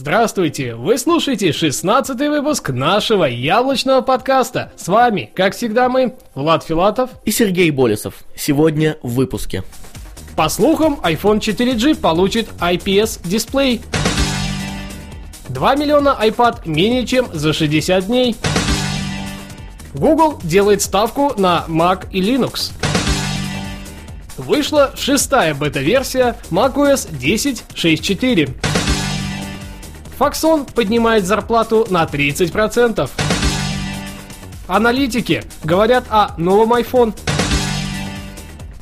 Здравствуйте! Вы слушаете 16 выпуск нашего яблочного подкаста. С вами, как всегда, мы, Влад Филатов и Сергей Болесов. Сегодня в выпуске. По слухам, iPhone 4G получит IPS-дисплей. 2 миллиона iPad менее чем за 60 дней. Google делает ставку на Mac и Linux. Вышла шестая бета-версия macOS 10.6.4. Foxon поднимает зарплату на 30%. Аналитики говорят о новом iPhone.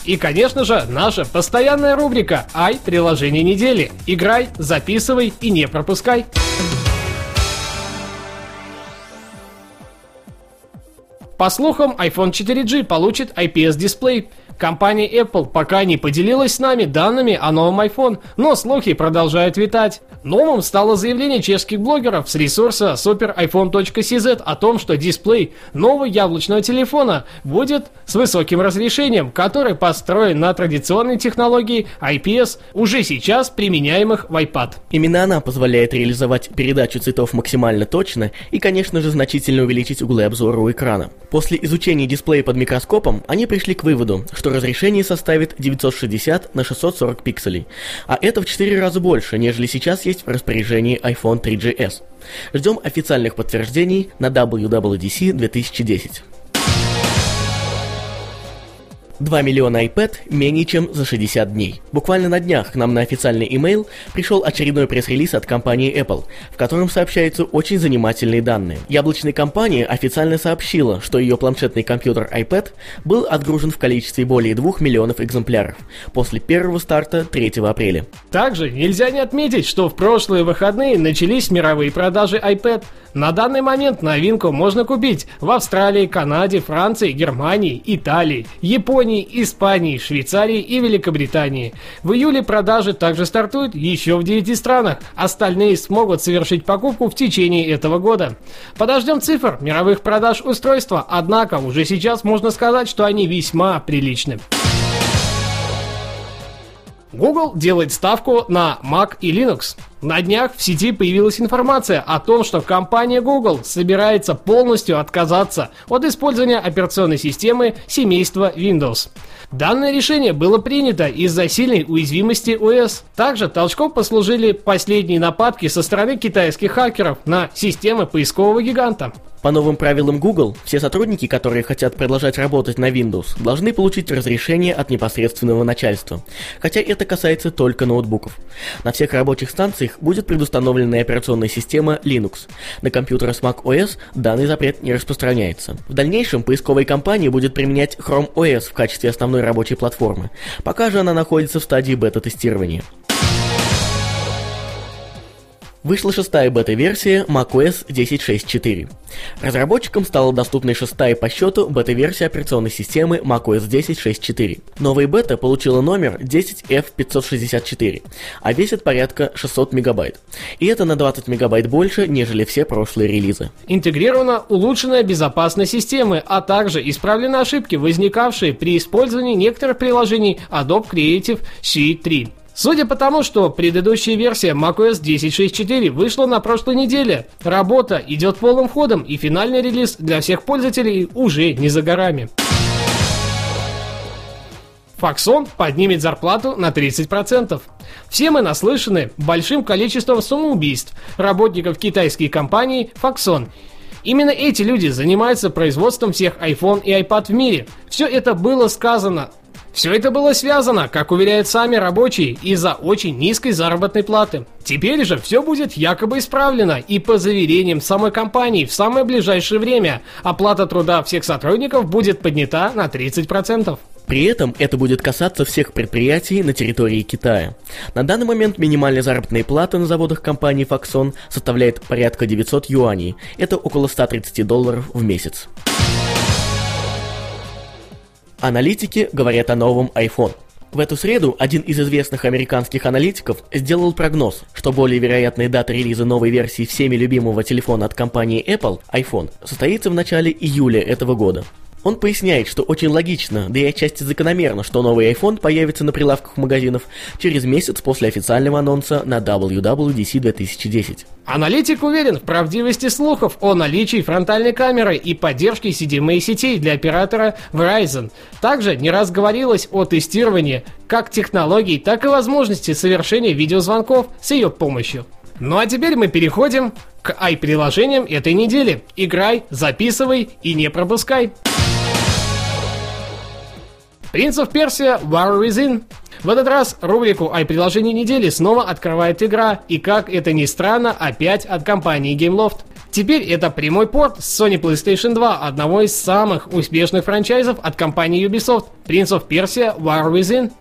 И, конечно же, наша постоянная рубрика «Ай, приложение недели». Играй, записывай и не пропускай. По слухам, iPhone 4G получит IPS-дисплей. Компания Apple пока не поделилась с нами данными о новом iPhone, но слухи продолжают витать. Новым стало заявление чешских блогеров с ресурса superiphone.cz о том, что дисплей нового яблочного телефона будет с высоким разрешением, который построен на традиционной технологии IPS, уже сейчас применяемых в iPad. Именно она позволяет реализовать передачу цветов максимально точно и, конечно же, значительно увеличить углы обзора у экрана. После изучения дисплея под микроскопом они пришли к выводу, что разрешение составит 960 на 640 пикселей, а это в 4 раза больше, нежели сейчас есть в распоряжении iPhone 3GS. Ждем официальных подтверждений на WWDC 2010. 2 миллиона iPad менее чем за 60 дней. Буквально на днях к нам на официальный email пришел очередной пресс-релиз от компании Apple, в котором сообщаются очень занимательные данные. Яблочная компания официально сообщила, что ее планшетный компьютер iPad был отгружен в количестве более 2 миллионов экземпляров после первого старта 3 апреля. Также нельзя не отметить, что в прошлые выходные начались мировые продажи iPad. На данный момент новинку можно купить в Австралии, Канаде, Франции, Германии, Италии, Японии, Испании, Швейцарии и Великобритании. В июле продажи также стартуют еще в 9 странах. Остальные смогут совершить покупку в течение этого года. Подождем цифр мировых продаж устройства, однако уже сейчас можно сказать, что они весьма приличны. Google делает ставку на Mac и Linux. На днях в сети появилась информация о том, что компания Google собирается полностью отказаться от использования операционной системы семейства Windows. Данное решение было принято из-за сильной уязвимости ОС. Также толчком послужили последние нападки со стороны китайских хакеров на системы поискового гиганта. По новым правилам Google, все сотрудники, которые хотят продолжать работать на Windows, должны получить разрешение от непосредственного начальства. Хотя это касается только ноутбуков. На всех рабочих станциях будет предустановлена операционная система Linux. На компьютеры с Mac OS данный запрет не распространяется. В дальнейшем поисковая компания будет применять Chrome OS в качестве основной рабочей платформы. Пока же она находится в стадии бета-тестирования. Вышла шестая бета-версия macOS 10.6.4. Разработчикам стала доступной шестая по счету бета-версия операционной системы macOS 10.6.4. Новая бета получила номер 10F564, а весит порядка 600 мегабайт. И это на 20 мегабайт больше, нежели все прошлые релизы. Интегрирована улучшенная безопасность системы, а также исправлены ошибки, возникавшие при использовании некоторых приложений Adobe Creative Suite 3. Судя по тому, что предыдущая версия macOS 10.6.4 вышла на прошлой неделе, работа идет полным ходом и финальный релиз для всех пользователей уже не за горами. Foxon поднимет зарплату на 30%. Все мы наслышаны большим количеством самоубийств работников китайской компании Foxon. Именно эти люди занимаются производством всех iPhone и iPad в мире. Все это было сказано все это было связано, как уверяют сами рабочие, из-за очень низкой заработной платы. Теперь же все будет якобы исправлено, и по заверениям самой компании в самое ближайшее время оплата труда всех сотрудников будет поднята на 30%. При этом это будет касаться всех предприятий на территории Китая. На данный момент минимальная заработная плата на заводах компании Foxon составляет порядка 900 юаней. Это около 130 долларов в месяц. Аналитики говорят о новом iPhone. В эту среду один из известных американских аналитиков сделал прогноз, что более вероятная дата релиза новой версии всеми любимого телефона от компании Apple, iPhone, состоится в начале июля этого года. Он поясняет, что очень логично, да и отчасти закономерно, что новый iPhone появится на прилавках магазинов через месяц после официального анонса на WWDC 2010. Аналитик уверен в правдивости слухов о наличии фронтальной камеры и поддержке CDMA сетей для оператора Verizon. Также не раз говорилось о тестировании как технологий, так и возможности совершения видеозвонков с ее помощью. Ну а теперь мы переходим к i-приложениям этой недели. Играй, записывай и не пропускай. Принц of Persia War Within. В этот раз рубрику «Ай-приложение недели» снова открывает игра, и как это ни странно, опять от компании Gameloft. Теперь это прямой порт с Sony PlayStation 2, одного из самых успешных франчайзов от компании Ubisoft, Prince of Persia War Within.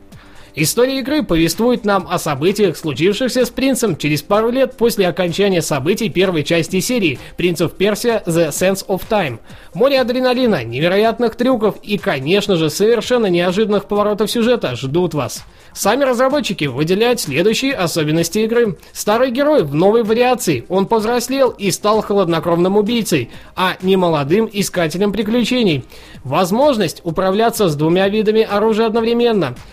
История игры повествует нам о событиях, случившихся с принцем через пару лет после окончания событий первой части серии «Принц of The Sense of Time». Море адреналина, невероятных трюков и, конечно же, совершенно неожиданных поворотов сюжета ждут вас. Сами разработчики выделяют следующие особенности игры. Старый герой в новой вариации, он повзрослел и стал холоднокровным убийцей, а не молодым искателем приключений. Возможность управляться с двумя видами оружия одновременно –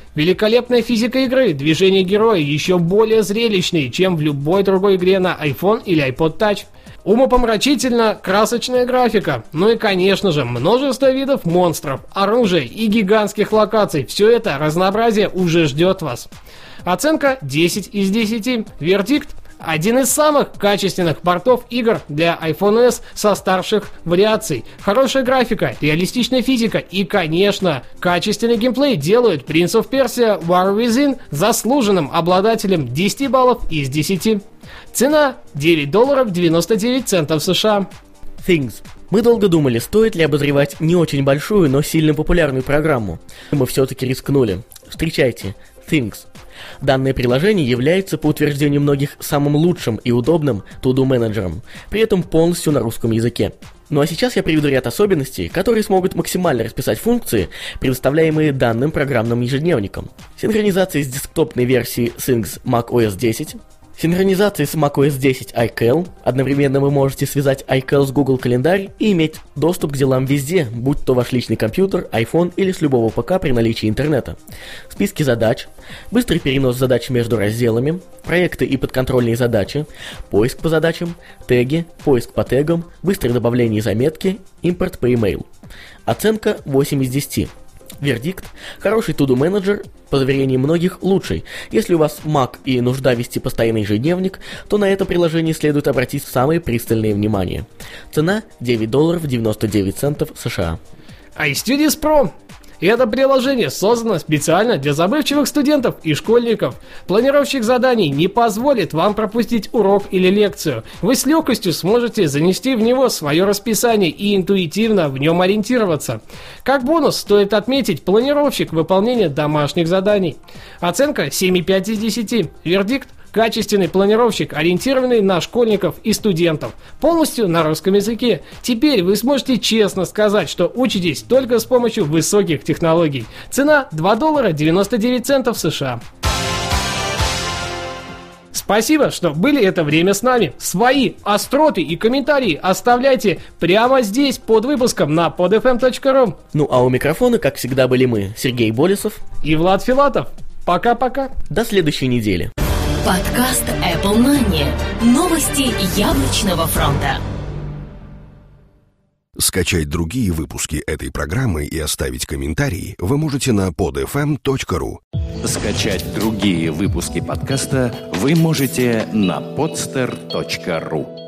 Великолепная физика игры, движения героя еще более зрелищные, чем в любой другой игре на iPhone или iPod Touch. Умопомрачительно красочная графика. Ну и, конечно же, множество видов монстров, оружия и гигантских локаций. Все это разнообразие уже ждет вас. Оценка 10 из 10. Вердикт один из самых качественных портов игр для iPhone S со старших вариаций. Хорошая графика, реалистичная физика и, конечно, качественный геймплей делают Prince of Persia War Within заслуженным обладателем 10 баллов из 10. Цена 9 долларов 99 центов США. Things. Мы долго думали, стоит ли обозревать не очень большую, но сильно популярную программу. Мы все-таки рискнули. Встречайте, Things. Данное приложение является, по утверждению многих, самым лучшим и удобным to-do менеджером, при этом полностью на русском языке. Ну а сейчас я приведу ряд особенностей, которые смогут максимально расписать функции, предоставляемые данным программным ежедневником. Синхронизация с десктопной версией Things macOS 10, Синхронизация с macOS 10 iCal. Одновременно вы можете связать iCal с Google календарь и иметь доступ к делам везде, будь то ваш личный компьютер, iPhone или с любого ПК при наличии интернета. Списки задач, быстрый перенос задач между разделами, проекты и подконтрольные задачи, поиск по задачам, теги, поиск по тегам, быстрое добавление заметки, импорт по email. Оценка 8 из 10. Вердикт. Хороший to менеджер, по заверениям многих, лучший. Если у вас Mac и нужда вести постоянный ежедневник, то на это приложение следует обратить самое пристальное внимание. Цена 9 долларов 99 центов США. iStudios Pro и это приложение создано специально для забывчивых студентов и школьников. Планировщик заданий не позволит вам пропустить урок или лекцию. Вы с легкостью сможете занести в него свое расписание и интуитивно в нем ориентироваться. Как бонус стоит отметить планировщик выполнения домашних заданий. Оценка 7,5 из 10. Вердикт Качественный планировщик, ориентированный на школьников и студентов. Полностью на русском языке. Теперь вы сможете честно сказать, что учитесь только с помощью высоких технологий. Цена 2 доллара 99 центов США. Спасибо, что были это время с нами. Свои остроты и комментарии оставляйте прямо здесь, под выпуском на podfm.ru. Ну а у микрофона, как всегда, были мы, Сергей Болесов и Влад Филатов. Пока-пока. До следующей недели. Подкаст Apple Money. Новости яблочного фронта. Скачать другие выпуски этой программы и оставить комментарии вы можете на podfm.ru. Скачать другие выпуски подкаста вы можете на podster.ru.